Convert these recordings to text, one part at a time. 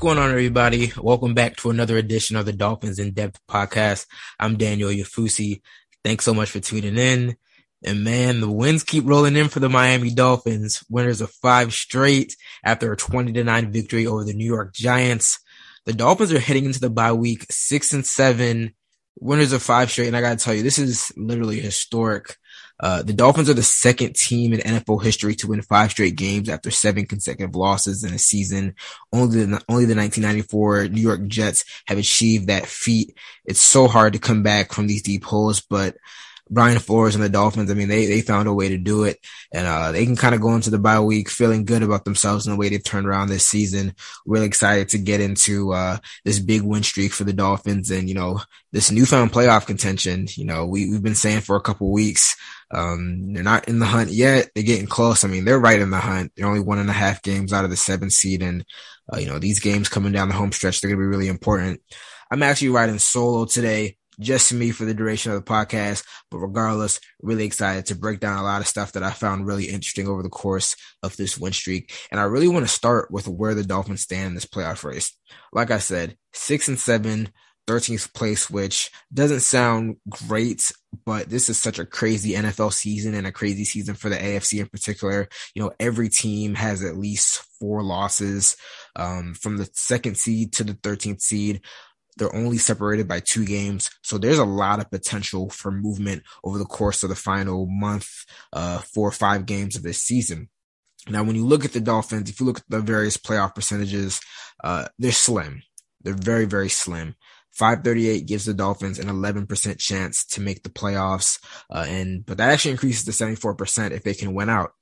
going on, everybody? Welcome back to another edition of the Dolphins in Depth podcast. I'm Daniel Oyefusi. Thanks so much for tuning in. And man, the wins keep rolling in for the Miami Dolphins. Winners of five straight after a 20 to 9 victory over the New York Giants. The Dolphins are heading into the bye week six and seven, winners of five straight. And I got to tell you, this is literally historic. Uh, the Dolphins are the second team in NFL history to win five straight games after seven consecutive losses in a season. Only the, only the 1994 New York Jets have achieved that feat. It's so hard to come back from these deep holes, but Brian Flores and the Dolphins, I mean, they, they found a way to do it and, uh, they can kind of go into the bye week feeling good about themselves and the way they've turned around this season. Really excited to get into, uh, this big win streak for the Dolphins and, you know, this newfound playoff contention. You know, we, we've been saying for a couple weeks, um, they're not in the hunt yet. They're getting close. I mean, they're right in the hunt. They're only one and a half games out of the seventh seed. And, uh, you know, these games coming down the home stretch, they're going to be really important. I'm actually riding solo today just me for the duration of the podcast. But regardless, really excited to break down a lot of stuff that I found really interesting over the course of this win streak. And I really want to start with where the Dolphins stand in this playoff race. Like I said, six and seven, 13th place, which doesn't sound great, but this is such a crazy NFL season and a crazy season for the AFC in particular. You know, every team has at least four losses, um, from the second seed to the 13th seed. They're only separated by two games. So there's a lot of potential for movement over the course of the final month, uh, four or five games of this season. Now, when you look at the Dolphins, if you look at the various playoff percentages, uh, they're slim. They're very, very slim. 538 gives the Dolphins an 11% chance to make the playoffs. Uh, and, but that actually increases to 74% if they can win out.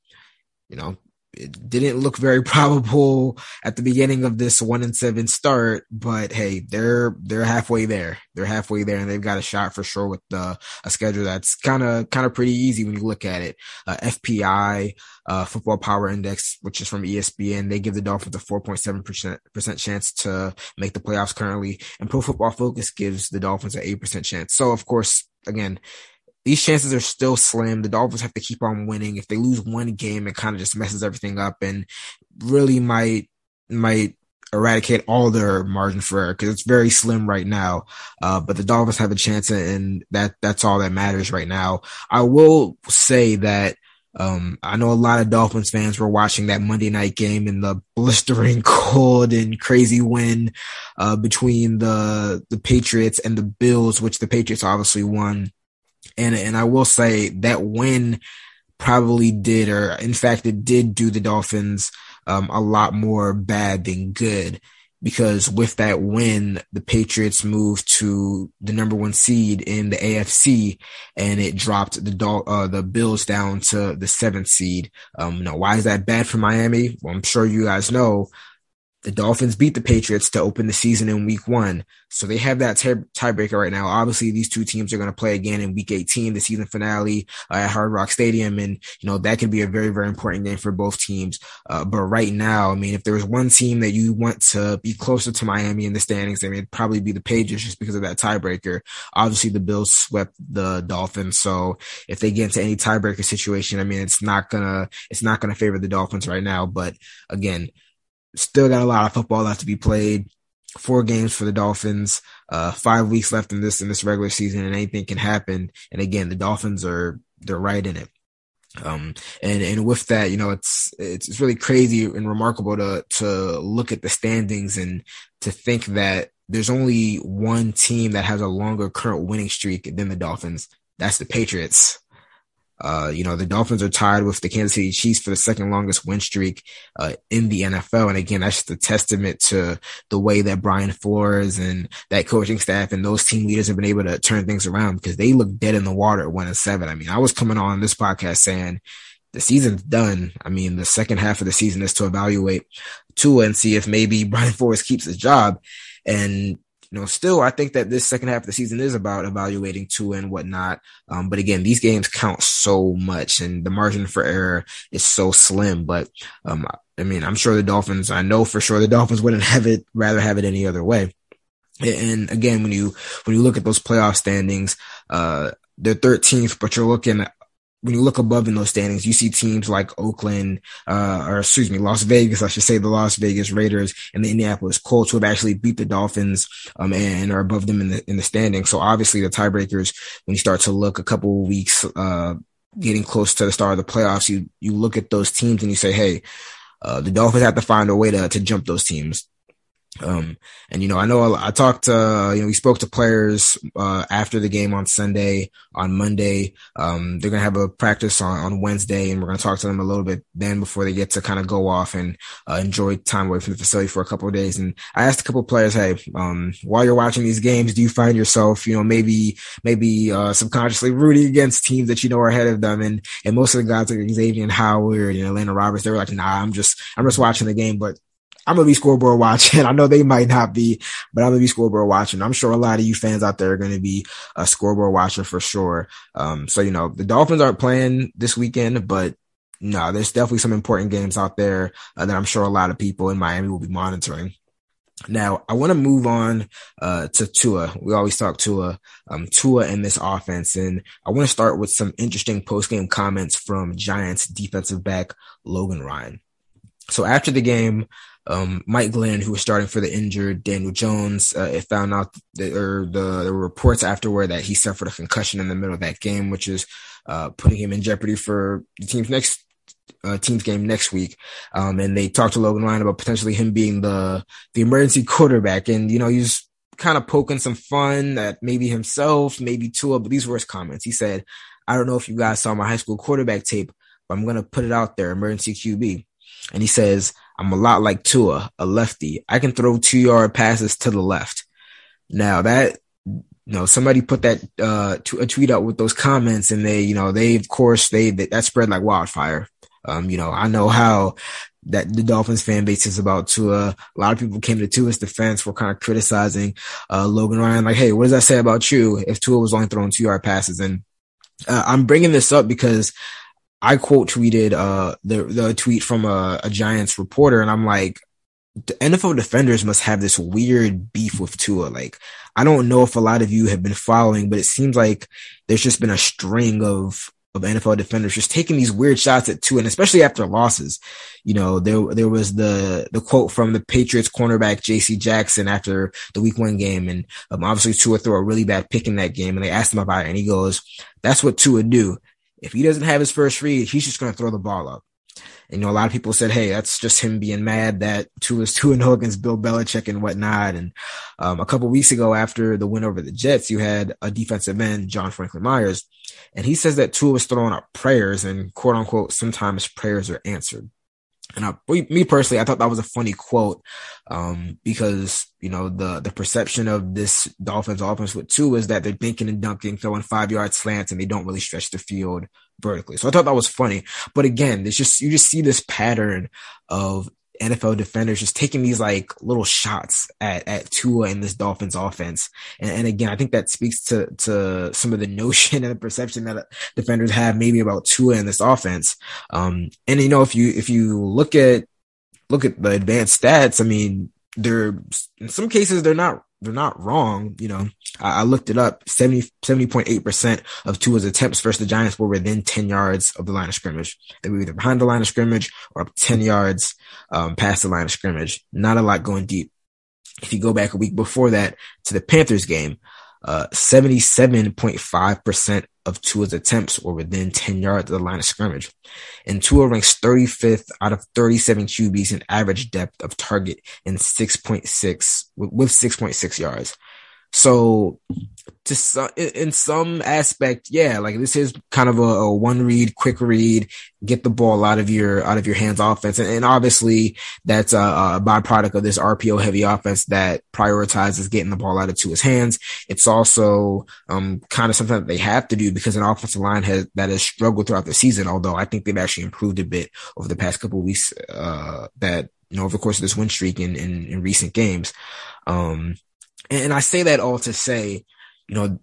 You know, it didn't look very probable at the beginning of this one and seven start, but hey, they're they're halfway there. They're halfway there, and they've got a shot for sure with the a schedule that's kind of kind of pretty easy when you look at it. Uh, FPI, uh, Football Power Index, which is from ESPN, they give the Dolphins a 4.7 percent percent chance to make the playoffs currently, and Pro Football Focus gives the Dolphins an eight percent chance. So of course, again these chances are still slim. The Dolphins have to keep on winning. If they lose one game, it kind of just messes everything up and really might might eradicate all their margin for error because it's very slim right now. Uh, but the Dolphins have a chance, and that that's all that matters right now. I will say that. Um, I know a lot of Dolphins fans were watching that Monday night game in the blistering cold and crazy wind, uh, between the, the Patriots and the Bills, which the Patriots obviously won and, and I will say that win probably did, or in fact, it did do the Dolphins, um, a lot more bad than good because with that win, the Patriots moved to the number one seed in the AFC and it dropped the uh, the Bills down to the seventh seed. Um, now why is that bad for Miami? Well, I'm sure you guys know the Dolphins beat the Patriots to open the season in week one. So they have that tie- tiebreaker right now. Obviously, these two teams are going to play again in week 18, the season finale uh, at Hard Rock Stadium. And, you know, that could be a very, very important game for both teams. Uh, but right now, I mean, if there was one team that you want to be closer to Miami in the standings, I mean, it'd probably be the Patriots just because of that tiebreaker. Obviously, the Bills swept the Dolphins. So if they get into any tiebreaker situation, I mean, it's not gonna, it's not gonna favor the Dolphins right now. But again, Still got a lot of football left to be played. Four games for the Dolphins. Uh, five weeks left in this in this regular season, and anything can happen. And again, the Dolphins are they're right in it. Um, and, and with that, you know, it's, it's, it's really crazy and remarkable to, to look at the standings and to think that there's only one team that has a longer current winning streak than the Dolphins. That's the Patriots. Uh, you know, the Dolphins are tied with the Kansas City Chiefs for the second longest win streak, uh, in the NFL. And again, that's just a testament to the way that Brian Flores and that coaching staff and those team leaders have been able to turn things around because they look dead in the water at one and seven. I mean, I was coming on this podcast saying the season's done. I mean, the second half of the season is to evaluate Tua and see if maybe Brian Flores keeps his job. And you know, still, I think that this second half of the season is about evaluating Tua and whatnot. Um, but again, these games count so much and the margin for error is so slim. But, um, I mean, I'm sure the Dolphins, I know for sure the Dolphins wouldn't have it, rather have it any other way. And again, when you, when you look at those playoff standings, uh, they're 13th, but you're looking when you look above in those standings, you see teams like Oakland, uh, or excuse me, Las Vegas, I should say the Las Vegas Raiders and the Indianapolis Colts who have actually beat the Dolphins, um, and are above them in the, in the standings. So obviously the tiebreakers, when you start to look a couple of weeks, uh, getting close to the start of the playoffs, you, you look at those teams and you say, Hey, uh, the Dolphins have to find a way to, to jump those teams. Um, and you know, I know I, I talked to, you know, we spoke to players, uh, after the game on Sunday, on Monday. Um, they're going to have a practice on, on Wednesday and we're going to talk to them a little bit then before they get to kind of go off and, uh, enjoy time away from the facility for a couple of days. And I asked a couple of players, Hey, um, while you're watching these games, do you find yourself, you know, maybe, maybe, uh, subconsciously rooting against teams that you know are ahead of them? And, and most of the guys like Xavier and Howard and Elandon Roberts, they were like, nah, I'm just, I'm just watching the game, but I'm gonna be scoreboard watching. I know they might not be, but I'm gonna be scoreboard watching. I'm sure a lot of you fans out there are gonna be a scoreboard watcher for sure. Um, so you know the Dolphins aren't playing this weekend, but no, there's definitely some important games out there uh, that I'm sure a lot of people in Miami will be monitoring. Now, I want to move on uh, to Tua. We always talk Tua, um, Tua in this offense, and I want to start with some interesting post game comments from Giants defensive back Logan Ryan. So after the game, um, Mike Glennon, who was starting for the injured Daniel Jones, uh, it found out that, or the, the reports afterward that he suffered a concussion in the middle of that game, which is uh, putting him in jeopardy for the team's next uh, team's game next week. Um, and they talked to Logan Ryan about potentially him being the the emergency quarterback, and you know he's kind of poking some fun at maybe himself, maybe Tua, but these were his comments. He said, "I don't know if you guys saw my high school quarterback tape, but I'm gonna put it out there, emergency QB." And he says, I'm a lot like Tua, a lefty. I can throw two yard passes to the left. Now that, you know, somebody put that, uh, a tweet out with those comments and they, you know, they, of course, they, that spread like wildfire. Um, you know, I know how that the Dolphins fan base is about Tua. A lot of people came to Tua's defense for kind of criticizing, uh, Logan Ryan. Like, Hey, what does that say about you if Tua was only throwing two yard passes? And, uh, I'm bringing this up because I quote tweeted uh the the tweet from a, a Giants reporter, and I'm like, the NFL defenders must have this weird beef with Tua. Like, I don't know if a lot of you have been following, but it seems like there's just been a string of of NFL defenders just taking these weird shots at Tua, and especially after losses. You know, there there was the the quote from the Patriots cornerback J.C. Jackson after the Week One game, and um, obviously Tua threw a really bad pick in that game, and they asked him about it, and he goes, "That's what Tua do." If he doesn't have his first read, he's just going to throw the ball up. And, you know, a lot of people said, Hey, that's just him being mad that two Tua's two and against Bill Belichick and whatnot. And, um, a couple weeks ago after the win over the Jets, you had a defensive end, John Franklin Myers, and he says that Tua was throwing up prayers and quote unquote, sometimes prayers are answered. And I, me personally, I thought that was a funny quote, um, because, you know, the, the perception of this Dolphins offense with Tua is that they're dinking and dunking, throwing five yard slants and they don't really stretch the field vertically. So I thought that was funny. But again, there's just, you just see this pattern of NFL defenders just taking these like little shots at, at Tua in this Dolphins offense. And, and, again, I think that speaks to, to some of the notion and the perception that defenders have maybe about Tua and this offense. Um, and you know, if you, if you look at, look at the advanced stats, I mean, they're, in some cases, they're not they're not wrong. You know, I, I looked it up. 70, 70.8% of Tua's attempts versus the Giants were within 10 yards of the line of scrimmage. They were either behind the line of scrimmage or up 10 yards, um, past the line of scrimmage. Not a lot going deep. If you go back a week before that to the Panthers game, uh, 77.5% of Tua's attempts were within 10 yards of the line of scrimmage. And Tua ranks 35th out of 37 QBs in average depth of target in 6.6 with 6.6 yards. So to some, in some aspect, yeah, like this is kind of a, a, one read, quick read, get the ball out of your, out of your hands offense. And, and obviously that's a, a, byproduct of this RPO heavy offense that prioritizes getting the ball out of to his hands. It's also, um, kind of something that they have to do because an offensive line has, that has struggled throughout the season, although I think they've actually improved a bit over the past couple weeks, uh, that, you know, over the course of this win streak in, in, in recent games. Um, and I say that all to say, you know,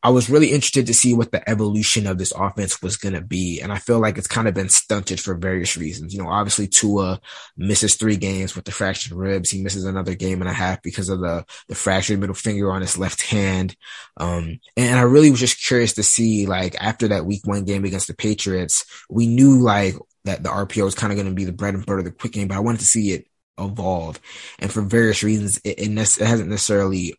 I was really interested to see what the evolution of this offense was going to be. And I feel like it's kind of been stunted for various reasons. You know, obviously Tua misses three games with the fractured ribs. He misses another game and a half because of the, the fractured middle finger on his left hand. Um, and I really was just curious to see, like, after that week one game against the Patriots, we knew like that the RPO was kind of going to be the bread and butter of the quick game, but I wanted to see it evolve. And for various reasons, it, it, ne- it hasn't necessarily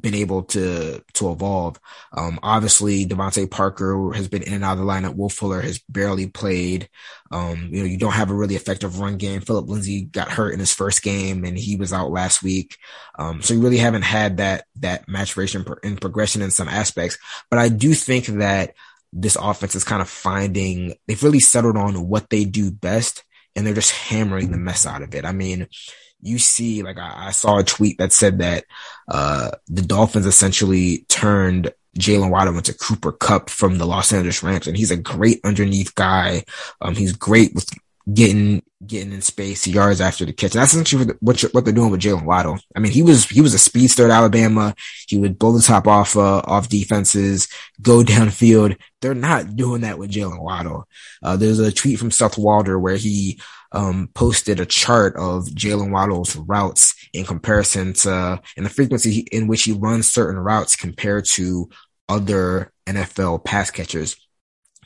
been able to to evolve. Um, obviously, DeVante Parker has been in and out of the lineup. Will Fuller has barely played. Um, you know, you don't have a really effective run game. Phillip Lindsay got hurt in his first game, and he was out last week. Um, so you really haven't had that that maturation and progression in some aspects. But I do think that this offense is kind of finding they've really settled on what they do best, and they're just hammering the mess out of it. I mean you see, like I, I saw a tweet that said that uh, the Dolphins essentially turned Jaylen Waddle into Cooper Kupp from the Los Angeles Rams, and he's a great underneath guy. Um, he's great with getting getting in space yards after the catch. And that's essentially what, what they're doing with Jaylen Waddle. I mean, he was he was a speedster at Alabama. He would blow the top off uh, off defenses, go downfield. They're not doing that with Jaylen Waddle. Uh, there's a tweet from Seth Walder where he um, posted a chart of Jaylen Waddle's routes in comparison to and the frequency in which he runs certain routes compared to other NFL pass catchers.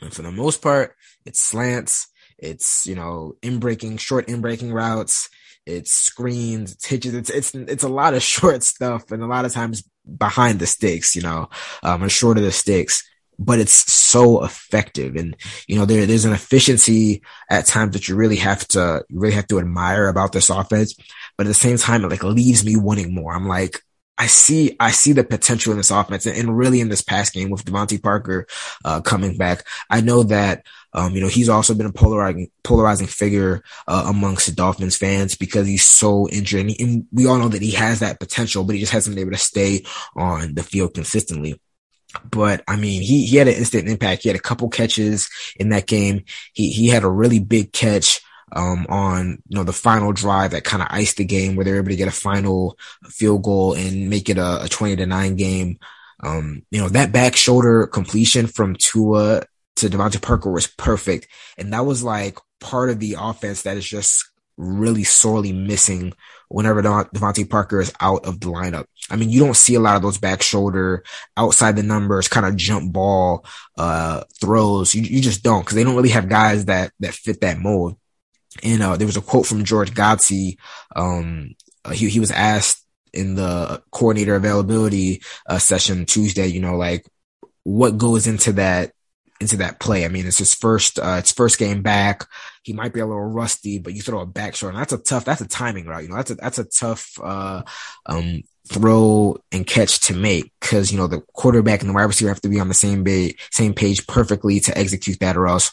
And for the most part, it's slants, it's you know in breaking short in breaking routes, it's screens, it's hitches, it's it's it's a lot of short stuff, and a lot of times behind the sticks, you know, um, or short of the sticks but it's so effective. And, you know, there, there's an efficiency at times that you really have to, you really have to admire about this offense. But at the same time, it like leaves me wanting more. I'm like, I see, I see the potential in this offense and, really in this past game with DeVante Parker, uh, coming back. I know that, um, you know, he's also been a polarizing, polarizing figure, uh, amongst the Dolphins fans because he's so injured and, he, and we all know that he has that potential, but he just hasn't been able to stay on the field consistently. But I mean, he, he had an instant impact. He had a couple catches in that game. He, he had a really big catch, um, on, you know, the final drive that kind of iced the game where they're able to get a final field goal and make it a, a 20 to nine game. Um, you know, that back shoulder completion from Tua to DeVante Parker was perfect. And that was like part of the offense that is just really sorely missing whenever DeVante Parker is out of the lineup. I mean, you don't see a lot of those back shoulder outside the numbers kind of jump ball, uh, throws. You, you just don't because they don't really have guys that, that fit that mold. And, uh, there was a quote from George Godsey. Um, uh, he, he was asked in the coordinator availability, uh, session Tuesday, you know, like what goes into that, into that play. I mean, it's his first, uh, it's first game back. He might be a little rusty, but you throw a back short and that's a tough, that's a timing route. You know, that's a, that's a tough, uh, um, throw and catch to make because you know the quarterback and the wide receiver have to be on the same page, same page perfectly to execute that, or else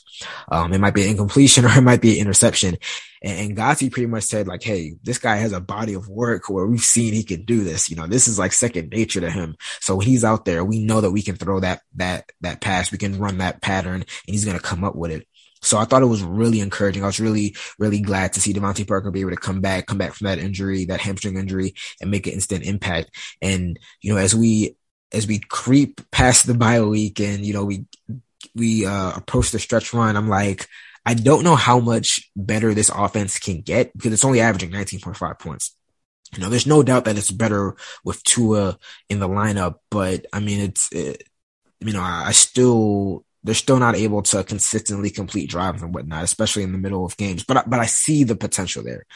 um, it might be an incompletion or it might be an interception. And, and pretty much said like, "Hey, this guy has a body of work where we've seen he can do this. You know, this is like second nature to him. So when he's out there, we know that we can throw that that that pass, we can run that pattern, and he's gonna come up with it." So I thought it was really encouraging. I was really, really glad to see DeVante Parker be able to come back, come back from that injury, that hamstring injury and make an instant impact. And, you know, as we, as we creep past the bye week and, you know, we, we, uh, approach the stretch run, I'm like, I don't know how much better this offense can get because it's only averaging 19.5 points. You know, there's no doubt that it's better with Tua in the lineup, but I mean, it's, it, you know, I, I still they're still not able to consistently complete drives and whatnot, especially in the middle of games. But but I see the potential there.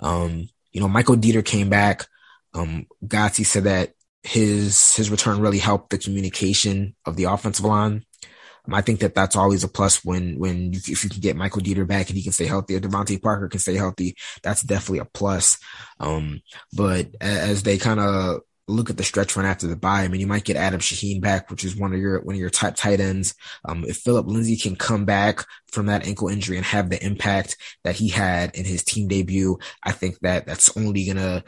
Um, you know, Michael Deiter came back. Um, Godsey said that his his return really helped the communication of the offensive line. Um, I think that that's always a plus when when you, if you can get Michael Deiter back and he can stay healthy, or DeVante Parker can stay healthy, that's definitely a plus. Um, but as they kind of look at the stretch run after the bye. I mean, you might get Adam Shaheen back, which is one of your one of your top tight ends. Um, if Phillip Lindsay can come back from that ankle injury and have the impact that he had in his team debut, I think that that's only gonna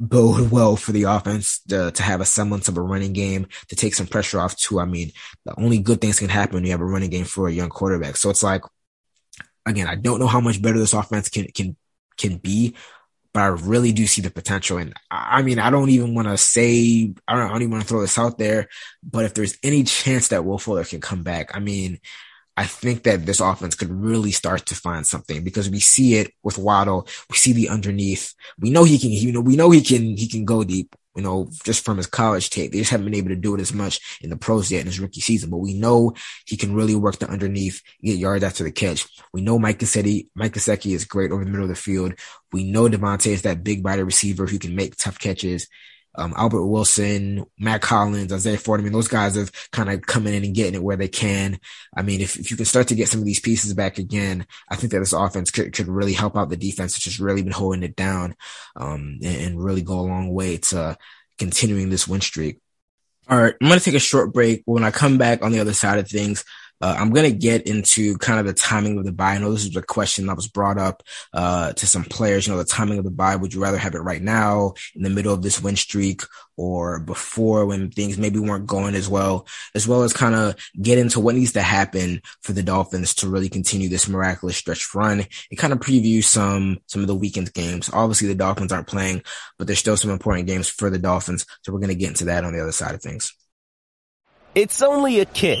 bode well for the offense to, to have a semblance of a running game to take some pressure off Tua. I mean, the only good things can happen when you have a running game for a young quarterback. So it's like, again, I don't know how much better this offense can can can be, but I really do see the potential. And I mean, I don't even want to say, I don't, I don't even want to throw this out there, but if there's any chance that Will Fuller can come back, I mean, I think that this offense could really start to find something because we see it with Waddle. We see the underneath. We know he can, you know, we know he can, he can go deep, you know, just from his college tape. They just haven't been able to do it as much in the pros yet in his rookie season, but we know he can really work the underneath, get yards after the catch. We know Mike Gesicki, Mike is great over the middle of the field. We know DeVante is that big body receiver who can make tough catches um, Albert Wilson, Mack Hollins, Isaiah Ford. I mean, those guys have kind of coming in and getting it where they can. I mean, if, if you can start to get some of these pieces back again, I think that this offense could, could really help out the defense, which has really been holding it down, um, and, and really go a long way to continuing this win streak. All right. I'm going to take a short break. When I come back on the other side of things, uh, I'm going to get into kind of the timing of the bye. I know this is a question that was brought up uh, to some players. You know, the timing of the bye. Would you rather have it right now in the middle of this win streak or before when things maybe weren't going as well, as well as kind of get into what needs to happen for the Dolphins to really continue this miraculous stretch run and kind of preview some, some of the weekend games. Obviously the Dolphins aren't playing, but there's still some important games for the Dolphins. So we're going to get into that on the other side of things. It's only a kick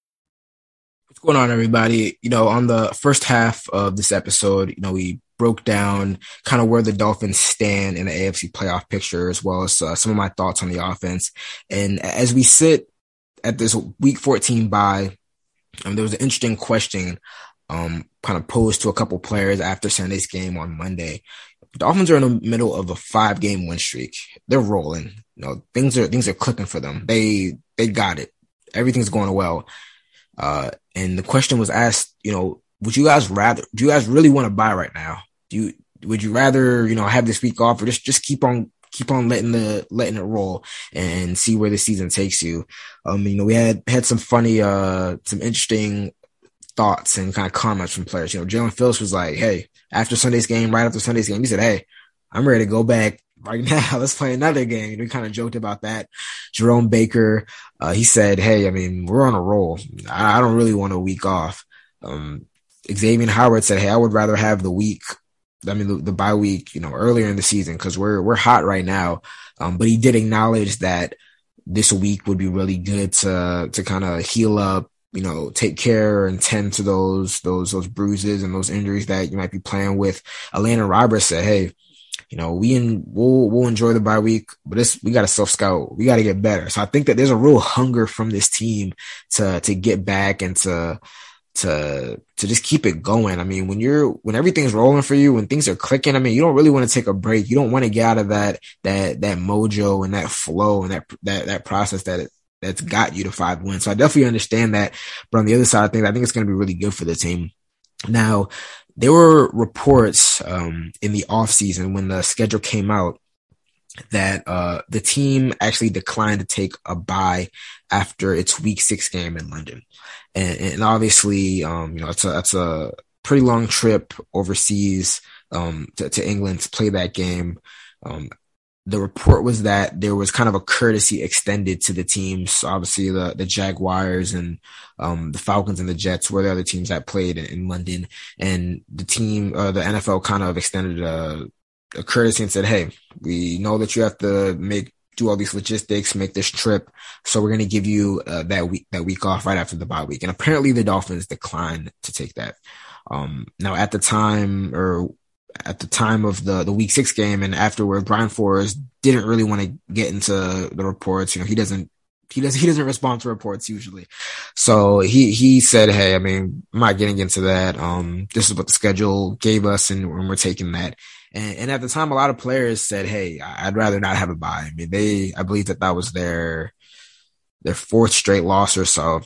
What's going on, everybody? You know, on the first half of this episode, you know, we broke down kind of where the Dolphins stand in the AFC playoff picture, as well as uh, some of my thoughts on the offense. And as we sit at this week 14 bye, um, there was an interesting question um, kind of posed to a couple players after Sunday's game on Monday. The Dolphins are in the middle of a five game win streak. They're rolling. You know, things are things are clicking for them. They they got it. Everything's going well. Uh, and the question was asked, you know, would you guys rather, do you guys really want to buy right now? Do you, would you rather, you know, have this week off or just, just keep on, keep on letting the, letting it roll and see where the season takes you? Um, you know, we had, had some funny, uh, some interesting thoughts and kind of comments from players. You know, Jaelan Phillips was like, Hey, after Sunday's game, right after Sunday's game, he said, Hey, I'm ready to go back right now. Let's play another game. We kind of joked about that. Jerome Baker, uh, he said, Hey, I mean, we're on a roll. I, I don't really want a week off. Um, Xavier Howard said, Hey, I would rather have the week. I mean, the, the bye week, you know, earlier in the season because we're, we're hot right now. Um, but he did acknowledge that this week would be really good to, to kind of heal up, you know, take care and tend to those, those, those bruises and those injuries that you might be playing with. Elandon Roberts said, Hey, you know, we in, we'll, we'll enjoy the bye week, but this, we got to self scout. We got to get better. So I think that there's a real hunger from this team to, to get back and to, to, to just keep it going. I mean, when you're, when everything's rolling for you, when things are clicking, I mean, you don't really want to take a break. You don't want to get out of that, that, that mojo and that flow and that, that, that process that it, that's got you to five wins. So I definitely understand that. But on the other side of things, I think it's going to be really good for the team. Now, there were reports um, in the off season when the schedule came out that uh, the team actually declined to take a bye after its week six game in London, and, and obviously, um, you know, it's a it's a pretty long trip overseas um, to, to England to play that game. Um, the report was that there was kind of a courtesy extended to the teams. Obviously, the the Jaguars and um, the Falcons and the Jets were the other teams that played in, in London, and the team, uh, the NFL, kind of extended a, a courtesy and said, "Hey, we know that you have to make do all these logistics, make this trip, so we're going to give you uh, that week that week off right after the bye week." And apparently, the Dolphins declined to take that. Um, now, at the time, or at the time of the the week six game and afterward, Brian Flores didn't really want to get into the reports. You know, he doesn't he doesn't he doesn't respond to reports usually. So he he said, Hey, I mean, I'm not getting into that. Um, this is what the schedule gave us and, and we're taking that. And, and, at the time, a lot of players said, Hey, I'd rather not have a bye." I mean, they, I believe that that was their, their fourth straight loss or so.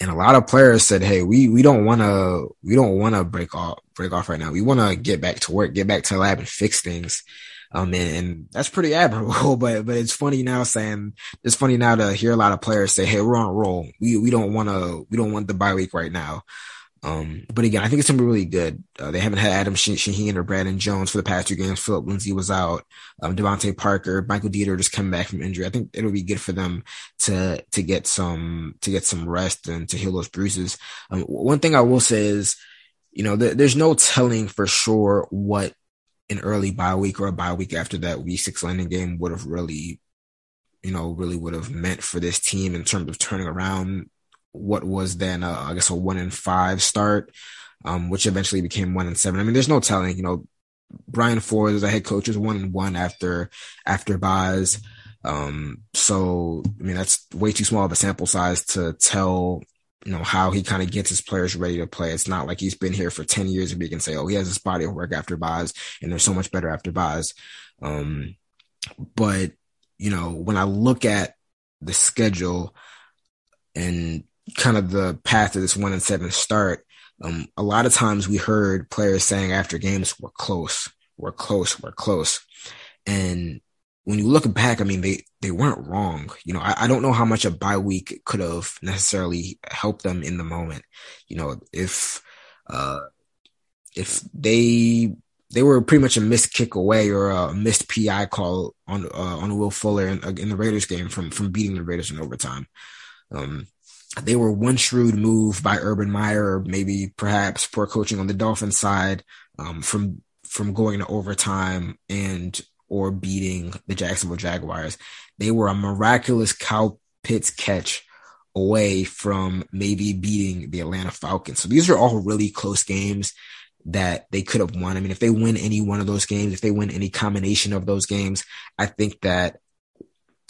And a lot of players said, Hey, we, we don't want to, we don't want to break off, break off right now. We want to get back to work, get back to the lab and fix things. Um, and, and, that's pretty admirable, but, but it's funny now saying, it's funny now to hear a lot of players say, Hey, we're on a roll. We, we don't want to, we don't want the bye week right now. Um, but again, I think it's gonna be really good. Uh, they haven't had Adam Shaheen or Brandon Jones for the past two games. Phillip Lindsay was out. Um, DeVante Parker, Michael Deiter just coming back from injury. I think it'll be good for them to to get some to get some rest and to heal those bruises. Um, one thing I will say is, you know, th- there's no telling for sure what an early bye week or a bye week after that week six London game would have really, you know, really would have meant for this team in terms of turning around what was then, uh, I guess, a one in five start, um, which eventually became one in seven. I mean, there's no telling, you know, Brian Flores as a head coach was one and one after, after byes. Um, so, I mean, that's way too small of a sample size to tell, you know, how he kind of gets his players ready to play. It's not like he's been here for 10 years and we can say, oh, he has this body of work after byes and they're so much better after byes. Um, but, you know, when I look at the schedule and kind of the path of this one and seven start, um, a lot of times we heard players saying after games, we're close, we're close, we're close. And when you look back, I mean, they, they weren't wrong. You know, I, I don't know how much a bye week could have necessarily helped them in the moment. You know, if, uh, if they, they were pretty much a missed kick away or a missed PI call on, uh, on Will Fuller in, in the Raiders game from, from beating the Raiders in overtime. Um, they were one shrewd move by Urban Meyer, or maybe perhaps poor coaching on the Dolphins side, um, from from going to overtime and or beating the Jacksonville Jaguars. They were a miraculous Kyle Pitts catch away from maybe beating the Atlanta Falcons. So these are all really close games that they could have won. I mean, if they win any one of those games, if they win any combination of those games, I think that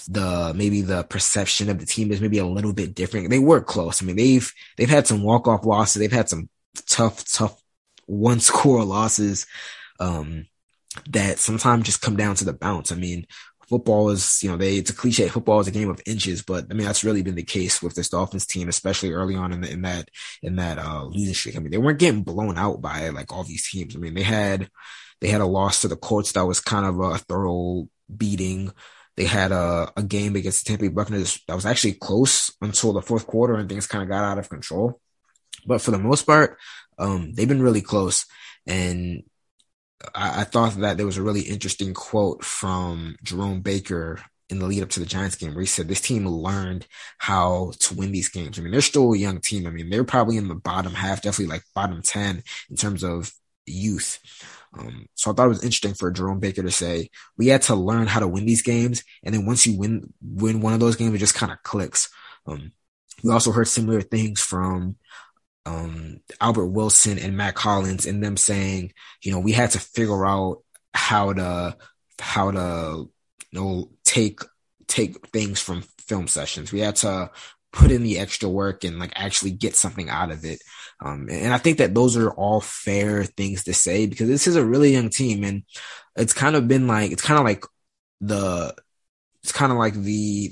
the maybe the perception of the team is maybe a little bit different. They were close. I mean, they've they've had some walk off losses. They've had some tough, tough one score losses um, that sometimes just come down to the bounce. I mean, football is you know they it's a cliche. Football is a game of inches, but I mean that's really been the case with this Dolphins team, especially early on in, the, in that in that uh, losing streak. I mean, they weren't getting blown out by like all these teams. I mean, they had they had a loss to the Colts that was kind of a thorough beating. They had a, a game against the Tampa Buccaneers that was actually close until the fourth quarter and things kind of got out of control. But for the most part, um, they've been really close. And I, I thought that there was a really interesting quote from Jerome Baker in the lead up to the Giants game where he said this team learned how to win these games. I mean, they're still a young team. I mean, they're probably in the bottom half, definitely like bottom 10 in terms of youth. Um, so I thought it was interesting for Jerome Baker to say we had to learn how to win these games, and then once you win win one of those games, it just kind of clicks. Um, we also heard similar things from um, Albert Wilson and Mack Hollins and them saying, you know, we had to figure out how to how to you know take take things from film sessions. We had to put in the extra work and like actually get something out of it. Um, and I think that those are all fair things to say because this is a really young team and it's kind of been like, it's kind of like the, it's kind of like the,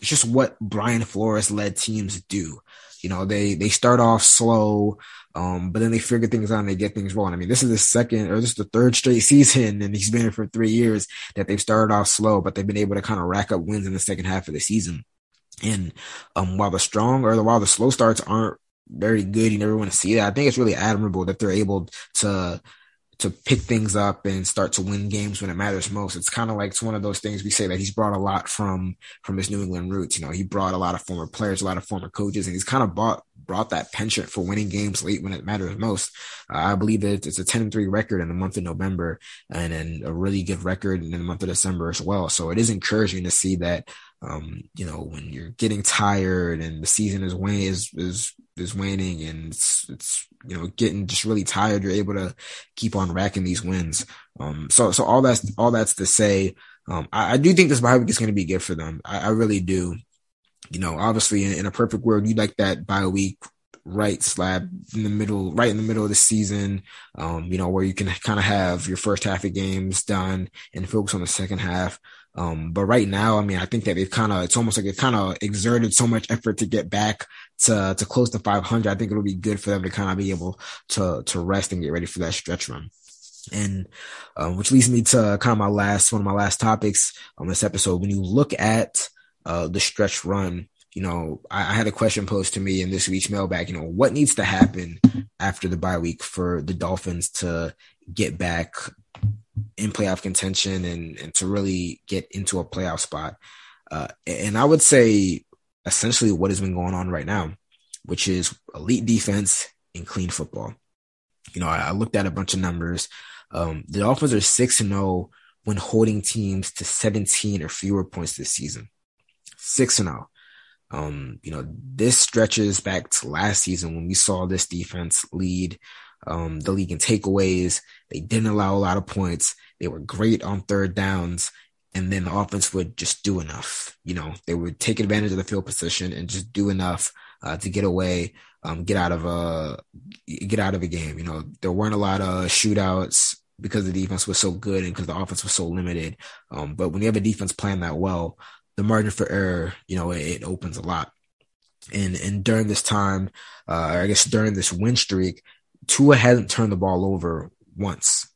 it's just what Brian Flores led teams do. You know, they, they start off slow, um, but then they figure things out and they get things rolling. I mean, this is the second or this is the third straight season and he's been here for three years that they've started off slow, but they've been able to kind of rack up wins in the second half of the season. And um, while the strong or the, while the slow starts aren't very good, you never want to see that. I think it's really admirable that they're able to to pick things up and start to win games when it matters most. It's kind of like it's one of those things we say that he's brought a lot from from his New England roots. You know, he brought a lot of former players, a lot of former coaches, and he's kind of brought brought that penchant for winning games late when it matters most. Uh, I believe that it's a 10 and 3 record in the month of November and then a really good record in the month of December as well. So it is encouraging to see that um, you know, when you're getting tired and the season is waning is is is waning and it's it's you know getting just really tired, you're able to keep on racking these wins. Um, so so all that's all that's to say, um, I, I do think this bye week is going to be good for them. I, I really do. you know, obviously in, in a perfect world, you'd like that bye week right slab in the middle, right in the middle of the season, um, you know, where you can kind of have your first half of games done and focus on the second half. Um, but right now, I mean, I think that they've kind of, it's almost like it kind of exerted so much effort to get back to, to close to 500. I think it'll be good for them to kind of be able to, to rest and get ready for that stretch run. And, um, which leads me to kind of my last, one of my last topics on this episode. When you look at, uh, the stretch run, you know, I, I, had a question posed to me in this week's mailbag, you know, what needs to happen after the bye week for the Dolphins to get back in playoff contention and, and to really get into a playoff spot? Uh, and I would say essentially what has been going on right now, which is elite defense and clean football. You know, I, I looked at a bunch of numbers. Um, the Dolphins are 6 and 0 when holding teams to 17 or fewer points this season. 6 and 0. Um, you know, this stretches back to last season when we saw this defense lead um, the league in takeaways. They didn't allow a lot of points. They were great on third downs. And then the offense would just do enough. You know, they would take advantage of the field position and just do enough uh, to get away, um, get out of a get out of a game. You know, there weren't a lot of shootouts because the defense was so good and because the offense was so limited. Um, but when you have a defense playing that well, the margin for error, you know, it, it opens a lot. And and during this time, uh, I guess during this win streak, Tua hasn't turned the ball over once,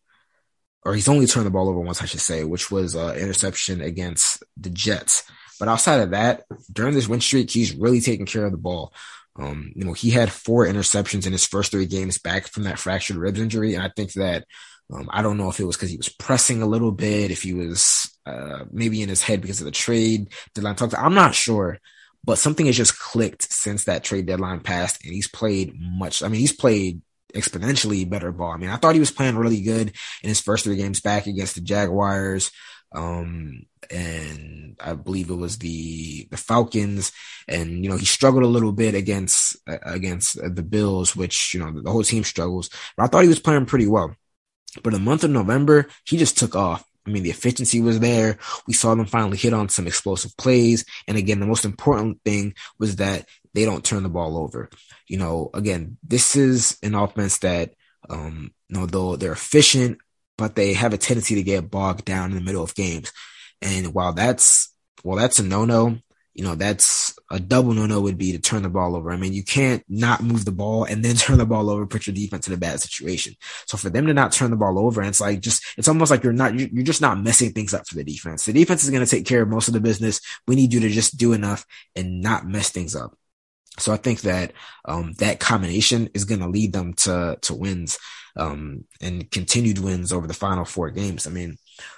or he's only turned the ball over once, I should say, which was uh, interception against the Jets. But outside of that, during this win streak, he's really taking care of the ball. Um, you know, he had four interceptions in his first three games back from that fractured ribs injury, and I think that um, I don't know if it was because he was pressing a little bit, if he was uh, maybe in his head because of the trade deadline talks. I'm not sure, but something has just clicked since that trade deadline passed, and he's played much. I mean, he's played exponentially better ball. I mean, I thought he was playing really good in his first three games back against the Jaguars. Um, and I believe it was the, the Falcons and, you know, he struggled a little bit against, against the Bills, which, you know, the whole team struggles, but I thought he was playing pretty well. But the month of November, he just took off. I mean, the efficiency was there. We saw them finally hit on some explosive plays. And again, the most important thing was that they don't turn the ball over. You know, again, this is an offense that, um, you know, though they're efficient, but they have a tendency to get bogged down in the middle of games. And while that's, well, that's a no-no, you know, that's a double no-no would be to turn the ball over. I mean, you can't not move the ball and then turn the ball over, put your defense in a bad situation. So for them to not turn the ball over, it's like just, it's almost like you're not, you're just not messing things up for the defense. The defense is going to take care of most of the business. We need you to just do enough and not mess things up. So I think that um, that combination is going to lead them to to wins um, and continued wins over the final four games. I mean,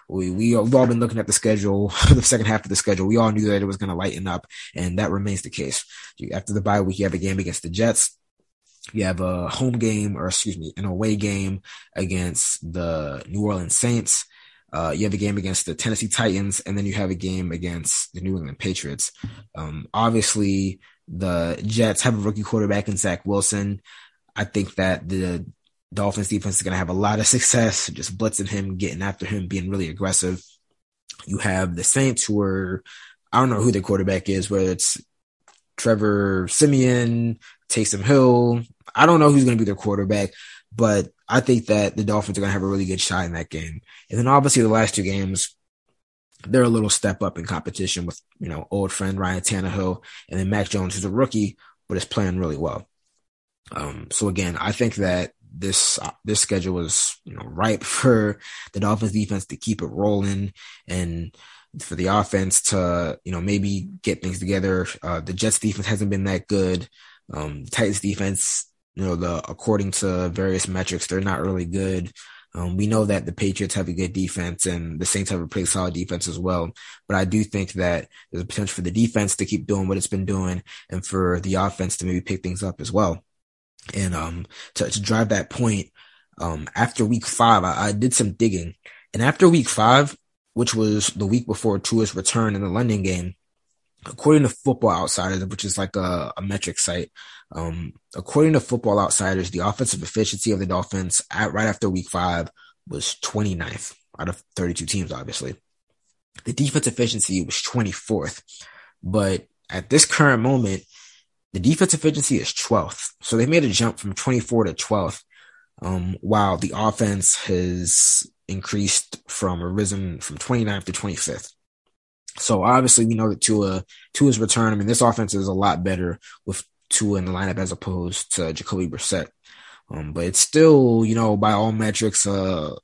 we we have all been looking at the schedule, the second half of the schedule. We all knew that it was going to lighten up, and that remains the case. After the bye week, you have a game against the Jets. You have a home game, or excuse me, an away game against the New Orleans Saints. Uh, you have a game against the Tennessee Titans, and then you have a game against the New England Patriots. Um, obviously, the Jets have a rookie quarterback in Zach Wilson. I think that the Dolphins defense is going to have a lot of success just blitzing him, getting after him, being really aggressive. You have the Saints who are, I don't know who their quarterback is, whether it's Trevor Siemian, Taysom Hill. I don't know who's going to be their quarterback, but I think that the Dolphins are going to have a really good shot in that game. And then obviously the last two games, they're a little step up in competition with, you know, old friend Ryan Tannehill and then Mac Jones, who's a rookie, but is playing really well. Um, so again, I think that this, uh, this schedule was, you know, ripe for the Dolphins defense to keep it rolling and for the offense to, you know, maybe get things together. Uh, the Jets defense hasn't been that good. Um, Titans defense, you know, the, according to various metrics, they're not really good. Um, we know that the Patriots have a good defense and the Saints have a pretty solid defense as well. But I do think that there's a potential for the defense to keep doing what it's been doing and for the offense to maybe pick things up as well. And, um, to, to drive that point, um, after week five, I, I did some digging and after week five, which was the week before Tua's return in the London game, according to Football Outsiders, which is like a, a metric site, um, according to Football Outsiders, the offensive efficiency of the Dolphins at right after week five was 29th out of 32 teams, obviously. The defense efficiency was 24th, but at this current moment, the defense efficiency is 12th. So they made a jump from 24 to 12th. Um, while the offense has increased from or risen from 29th to 25th. So obviously we know that Tua, Tua's return. I mean, this offense is a lot better with Tua in the lineup as opposed to Jacoby Brissett. Um, but it's still, you know, by all metrics, uh,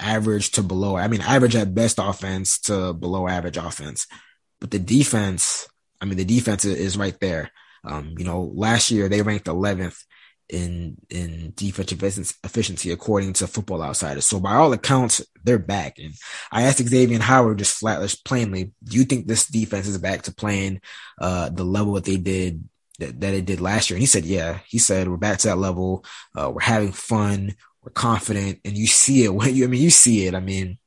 average to below. I mean, average at best offense to below average offense. But the defense, I mean, the defense is right there. Um, you know, last year they ranked 11th in in defensive efficiency according to Football Outsiders. So by all accounts, they're back. And I asked Xavien Howard just flat, plainly, do you think this defense is back to playing uh, the level that they did that, that it did last year? And he said, yeah. He said we're back to that level. Uh, we're having fun. We're confident, and you see it when you. I mean, you see it. I mean,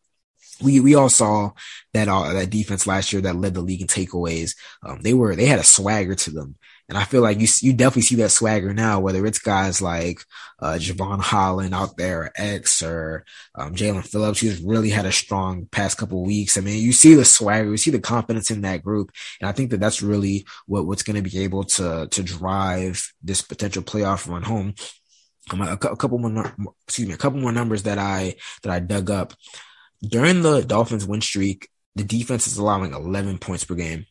we we all saw that uh, that defense last year that led the league in takeaways. Um, they were they had a swagger to them, and I feel like you you definitely see that swagger now. Whether it's guys like uh, Jevon Holland out there, or X or um, Jaelan Phillips, who's really had a strong past couple weeks. I mean, you see the swagger, you see the confidence in that group, and I think that that's really what what's going to be able to to drive this potential playoff run home. Um, a, a couple more, excuse me, a couple more numbers that I that I dug up during the Dolphins win streak, the defense is allowing 11 points per game.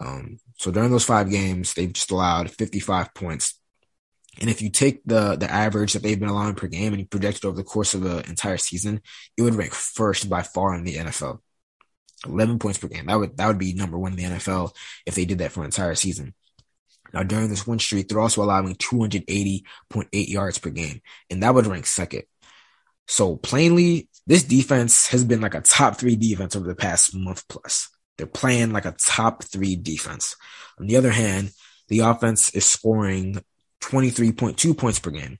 Um, so during those five games, they've just allowed 55 points. And if you take the the average that they've been allowing per game and you project it over the course of the entire season, it would rank first by far in the NFL. 11 points per game. That would that would be number one in the NFL if they did that for an entire season. Now during this win streak, they're also allowing 280.8 yards per game, and that would rank second. So plainly, this defense has been like a top three defense over the past month plus. They're playing like a top three defense. On the other hand, the offense is scoring 23.2 points per game.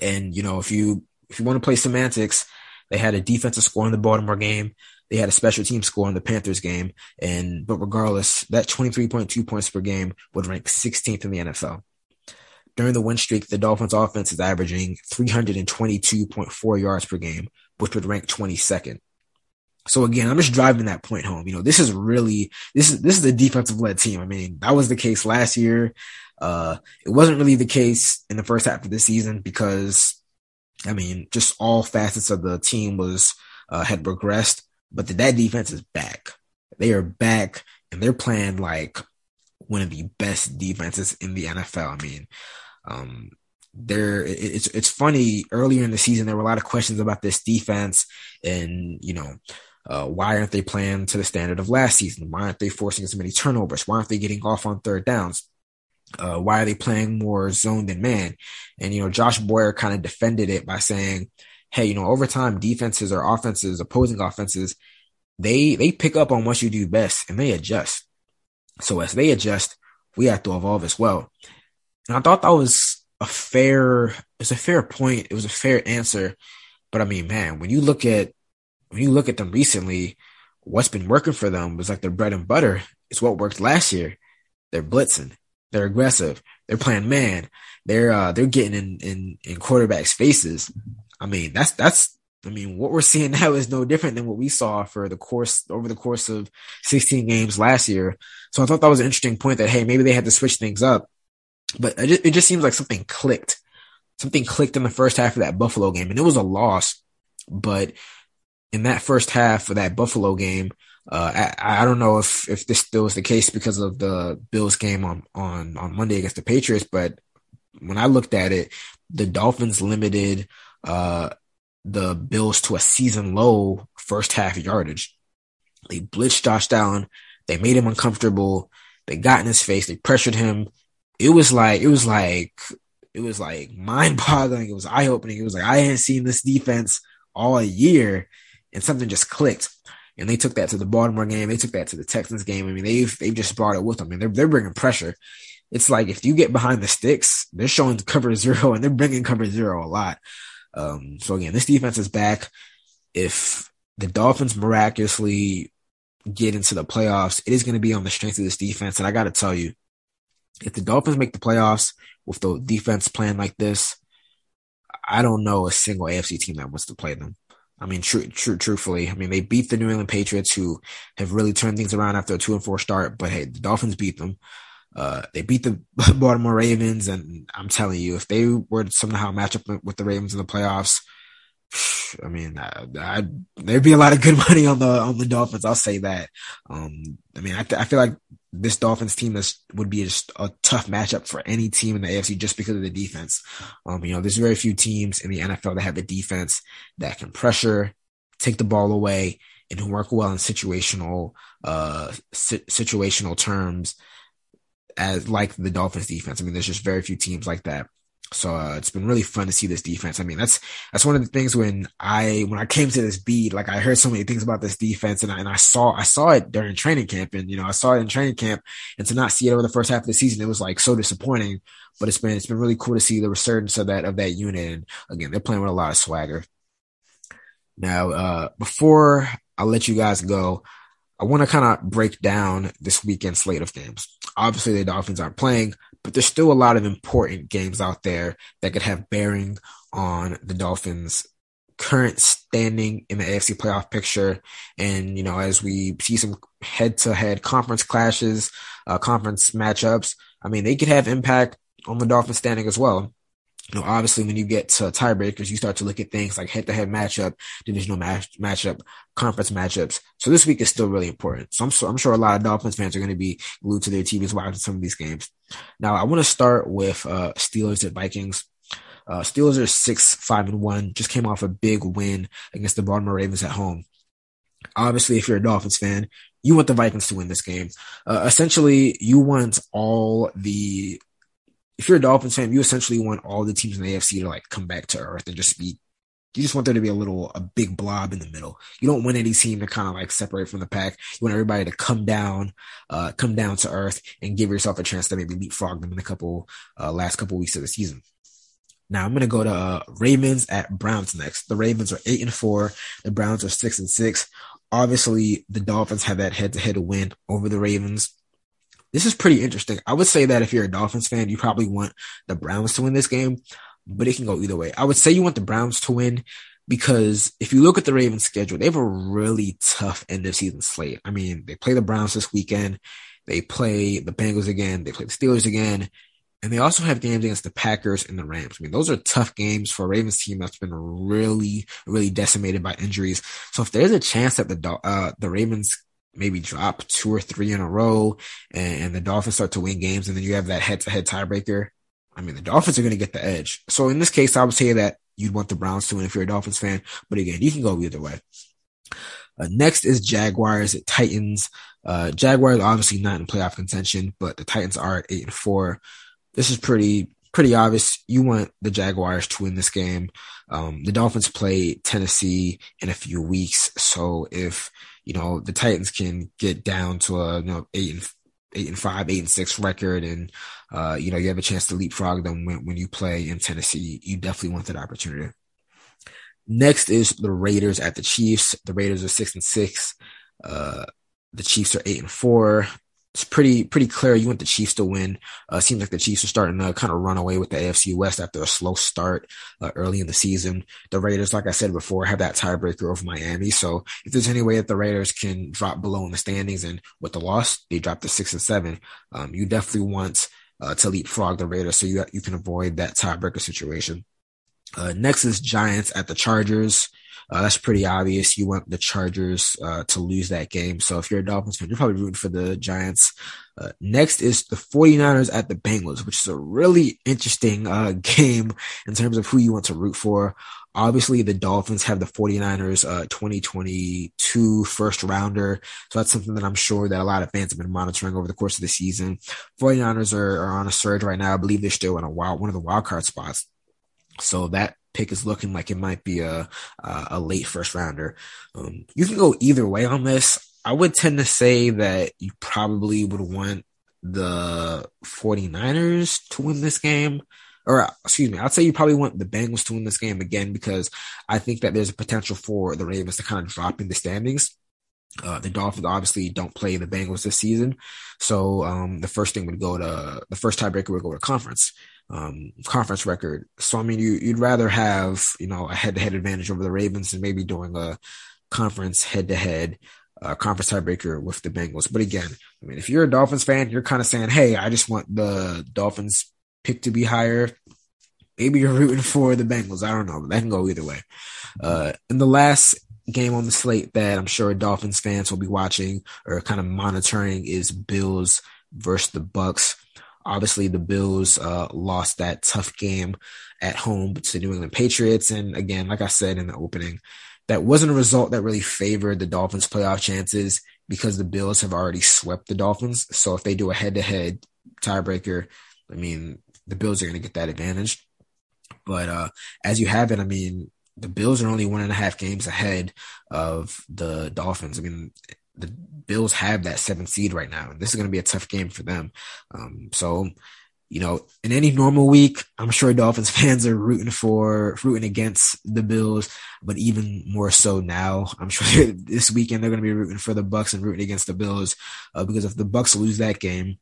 And, you know, if you, if you want to play semantics, they had a defensive score in the Baltimore game. They had a special team score in the Panthers game. And, but regardless, that 23.2 points per game would rank 16th in the NFL. During the win streak, the Dolphins offense is averaging 322.4 yards per game, which would rank 22nd. So again, I'm just driving that point home. You know, this is really this is this is a defensive led team. I mean, that was the case last year. Uh, it wasn't really the case in the first half of the season because, I mean, just all facets of the team was uh, had regressed. But the, that defense is back. They are back, and they're playing like one of the best defenses in the NFL. I mean, um, there it's it's funny earlier in the season there were a lot of questions about this defense and you know uh, why aren't they playing to the standard of last season? Why aren't they forcing as many turnovers? Why aren't they getting off on third downs? Uh, why are they playing more zone than man? And you know josh boyer kind of defended it by saying hey you know over time defenses or offenses opposing offenses they they pick up on what you do best and they adjust. So as they adjust we have to evolve as well. And I thought that was a fair, it's a fair point. It was a fair answer. But I mean, man, when you look at, when you look at them recently, what's been working for them was like their bread and butter. It's what worked last year. They're blitzing. They're aggressive. They're playing man. They're, uh, they're getting in, in, in quarterbacks faces. I mean, that's, that's, I mean, what we're seeing now is no different than what we saw for the course over the course of 16 games last year. So I thought that was an interesting point that, hey, maybe they had to switch things up but it just, it just seems like something clicked. Something clicked in the first half of that Buffalo game, and it was a loss. But in that first half of that Buffalo game, uh, I, I, don't know if if this still is the case because of the Bills game on on on Monday against the Patriots, but when I looked at it, the Dolphins limited uh, the Bills to a season low first half yardage. They blitzed Josh Allen. They made him uncomfortable. They got in his face. They pressured him it was like it was like it was like mind boggling. It was eye opening. It was like I hadn't seen this defense all year, and something just clicked. And they took that to the Baltimore game. They took that to the Texans game. I mean, they've they've just brought it with them. Mean, they're they're bringing pressure. It's like if you get behind the sticks, they're showing cover zero, and they're bringing cover zero a lot. Um, so again, this defense is back. If the Dolphins miraculously get into the playoffs, it is going to be on the strength of this defense. And I got to tell you, if the Dolphins make the playoffs with the defense playing like this, I don't know a single AFC team that wants to play them. I mean, true, true, truthfully, I mean, they beat the New England Patriots, who have really turned things around after a two and four start. But hey, the Dolphins beat them. Uh, they beat the Baltimore Ravens, and I'm telling you, if they were somehow match up with the Ravens in the playoffs, I mean, I, I, there'd be a lot of good money on the on the Dolphins. I'll say that. Um, I mean, I, I feel like this Dolphins team is would be just a tough matchup for any team in the AFC just because of the defense. Um, you know, there's very few teams in the NFL that have the defense that can pressure, take the ball away, and work well in situational uh si- situational terms as like the Dolphins defense. I mean, there's just very few teams like that. So uh, it's been really fun to see this defense. I mean, that's that's one of the things when I when I came to this beat, like I heard so many things about this defense, and I, and I saw I saw it during training camp, and you know I saw it in training camp, and to not see it over the first half of the season, it was like so disappointing. But it's been it's been really cool to see the resurgence of that of that unit, and again, they're playing with a lot of swagger. Now, uh, before I let you guys go, I want to kind of break down this weekend slate of games. Obviously, the Dolphins aren't playing, but there's still a lot of important games out there that could have bearing on the Dolphins' current standing in the AFC playoff picture. And, you know, as we see some head to head conference clashes, uh, conference matchups, I mean, they could have impact on the Dolphins standing as well you know, obviously when you get to tiebreakers, you start to look at things like head to head matchup, divisional match, matchup, conference matchups. So this week is still really important. So I'm, so I'm sure a lot of Dolphins fans are going to be glued to their TVs watching some of these games. Now I want to start with, uh, Steelers at Vikings. Uh, Steelers are six, five and one, just came off a big win against the Baltimore Ravens at home. Obviously, if you're a Dolphins fan, you want the Vikings to win this game. Uh, essentially, you want all the if you're a Dolphins fan, you essentially want all the teams in the AFC to like come back to earth and just be you just want there to be a little a big blob in the middle. You don't want any team to kind of like separate from the pack. You want everybody to come down, uh, come down to earth and give yourself a chance to maybe leapfrog them in a couple uh, last couple weeks of the season. Now I'm gonna go to uh, Ravens at Browns next. The Ravens are eight and four. The Browns are six and six. Obviously, the Dolphins have that head to head win over the Ravens this is pretty interesting. I would say that if you're a Dolphins fan, you probably want the Browns to win this game, but it can go either way. I would say you want the Browns to win because if you look at the Ravens schedule, they have a really tough end of season slate. I mean, they play the Browns this weekend. They play the Bengals again. They play the Steelers again. And they also have games against the Packers and the Rams. I mean, those are tough games for a Ravens team that's been really, really decimated by injuries. So if there's a chance that the, uh, the Ravens maybe drop two or three in a row and, and the Dolphins start to win games and then you have that head to head tiebreaker. I mean, the Dolphins are going to get the edge. So in this case, I would say that you'd want the Browns to win if you're a Dolphins fan. But again, you can go either way. Uh, next is Jaguars at Titans. Uh, Jaguars obviously not in playoff contention, but the Titans are at eight and four. This is pretty, pretty obvious. You want the Jaguars to win this game. Um, the Dolphins play Tennessee in a few weeks. So if you know, the Titans can get down to a, you know, eight and, eight and five, eight and six record. And, uh, you know, you have a chance to leapfrog them when, when you play in Tennessee. You definitely want that opportunity. Next is the Raiders at the Chiefs. The Raiders are six and six. Uh, the Chiefs are eight and four it's pretty pretty clear you want the Chiefs to win. Uh, seems like the Chiefs are starting to kind of run away with the AFC West after a slow start uh, early in the season. The Raiders, like I said before, have that tiebreaker over Miami. So if there's any way that the Raiders can drop below in the standings and with the loss, they drop to six and seven, um, you definitely want uh, to leapfrog the Raiders so you you can avoid that tiebreaker situation. Uh, next is Giants at the Chargers. Uh, that's pretty obvious. You want the Chargers uh, to lose that game. So if you're a Dolphins fan, you're probably rooting for the Giants. Uh, next is the 49ers at the Bengals, which is a really interesting uh, game in terms of who you want to root for. Obviously, the Dolphins have the 49ers uh, 2022 first rounder. So that's something that I'm sure that a lot of fans have been monitoring over the course of the season. 49ers are, are on a surge right now. I believe they're still in a wild, one of the wild card spots. So that pick is looking like it might be a a late first rounder. Um, you can go either way on this. I would tend to say that you probably would want the 49ers to win this game. Or excuse me, I'd say you probably want the Bengals to win this game again because I think that there's a potential for the Ravens to kind of drop in the standings. Uh, the Dolphins obviously don't play the Bengals this season. So, um, the first thing would go to, the first tiebreaker would go to conference. Um, conference record. So I mean, you you'd rather have you know a head to head advantage over the Ravens than maybe doing a conference head to head. conference tiebreaker with the Bengals. But again, I mean, if you're a Dolphins fan, you're kind of saying, Hey, I just want the Dolphins pick to be higher. Maybe you're rooting for the Bengals. I don't know. That can go either way. Uh, in the last game on the slate that I'm sure Dolphins fans will be watching or kind of monitoring is Bills versus the Bucs. Obviously, the Bills uh, lost that tough game at home to New England Patriots, and again, like I said in the opening, that wasn't a result that really favored the Dolphins' playoff chances because the Bills have already swept the Dolphins. So if they do a head-to-head tiebreaker, I mean, the Bills are going to get that advantage. But uh, as you have it, I mean, the Bills are only one and a half games ahead of the Dolphins. I mean, the Bills have that seventh seed right now. And this is going to be a tough game for them. Um, so, you know, in any normal week, I'm sure Dolphins fans are rooting for, rooting against the Bills, but even more so now, I'm sure this weekend they're going to be rooting for the Bucs and rooting against the Bills, uh, because if the Bucs lose that game,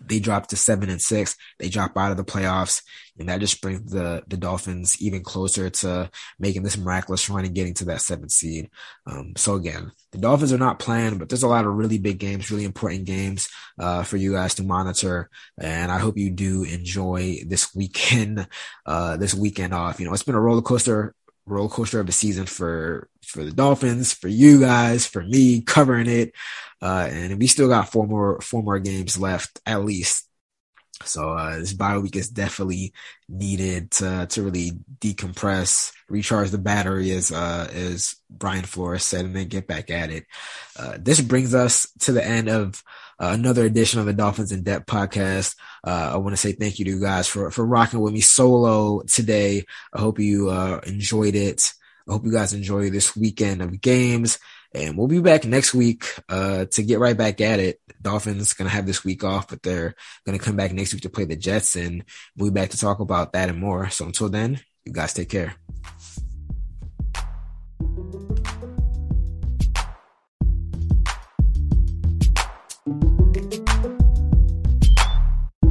they drop to seven and six. They drop out of the playoffs, and that just brings the the Dolphins even closer to making this miraculous run and getting to that seventh seed. Um, so again, the Dolphins are not playing, but there's a lot of really big games, really important games uh, for you guys to monitor, and I hope you do enjoy this weekend. Uh, this weekend off. You know, it's been a roller coaster roller coaster of a season for for the Dolphins, for you guys, for me covering it. Uh, and we still got four more four more games left at least. So uh, this bye week is definitely needed to to really decompress, recharge the battery, as uh, as Brian Flores said, and then get back at it. Uh, this brings us to the end of uh, another edition of the Dolphins in Depth podcast. Uh, I want to say thank you to you guys for for rocking with me solo today. I hope you uh, enjoyed it. I hope you guys enjoy this weekend of games. And we'll be back next week uh, to get right back at it. Dolphins gonna have this week off, but they're gonna come back next week to play the Jets, and we'll be back to talk about that and more. So until then, you guys take care.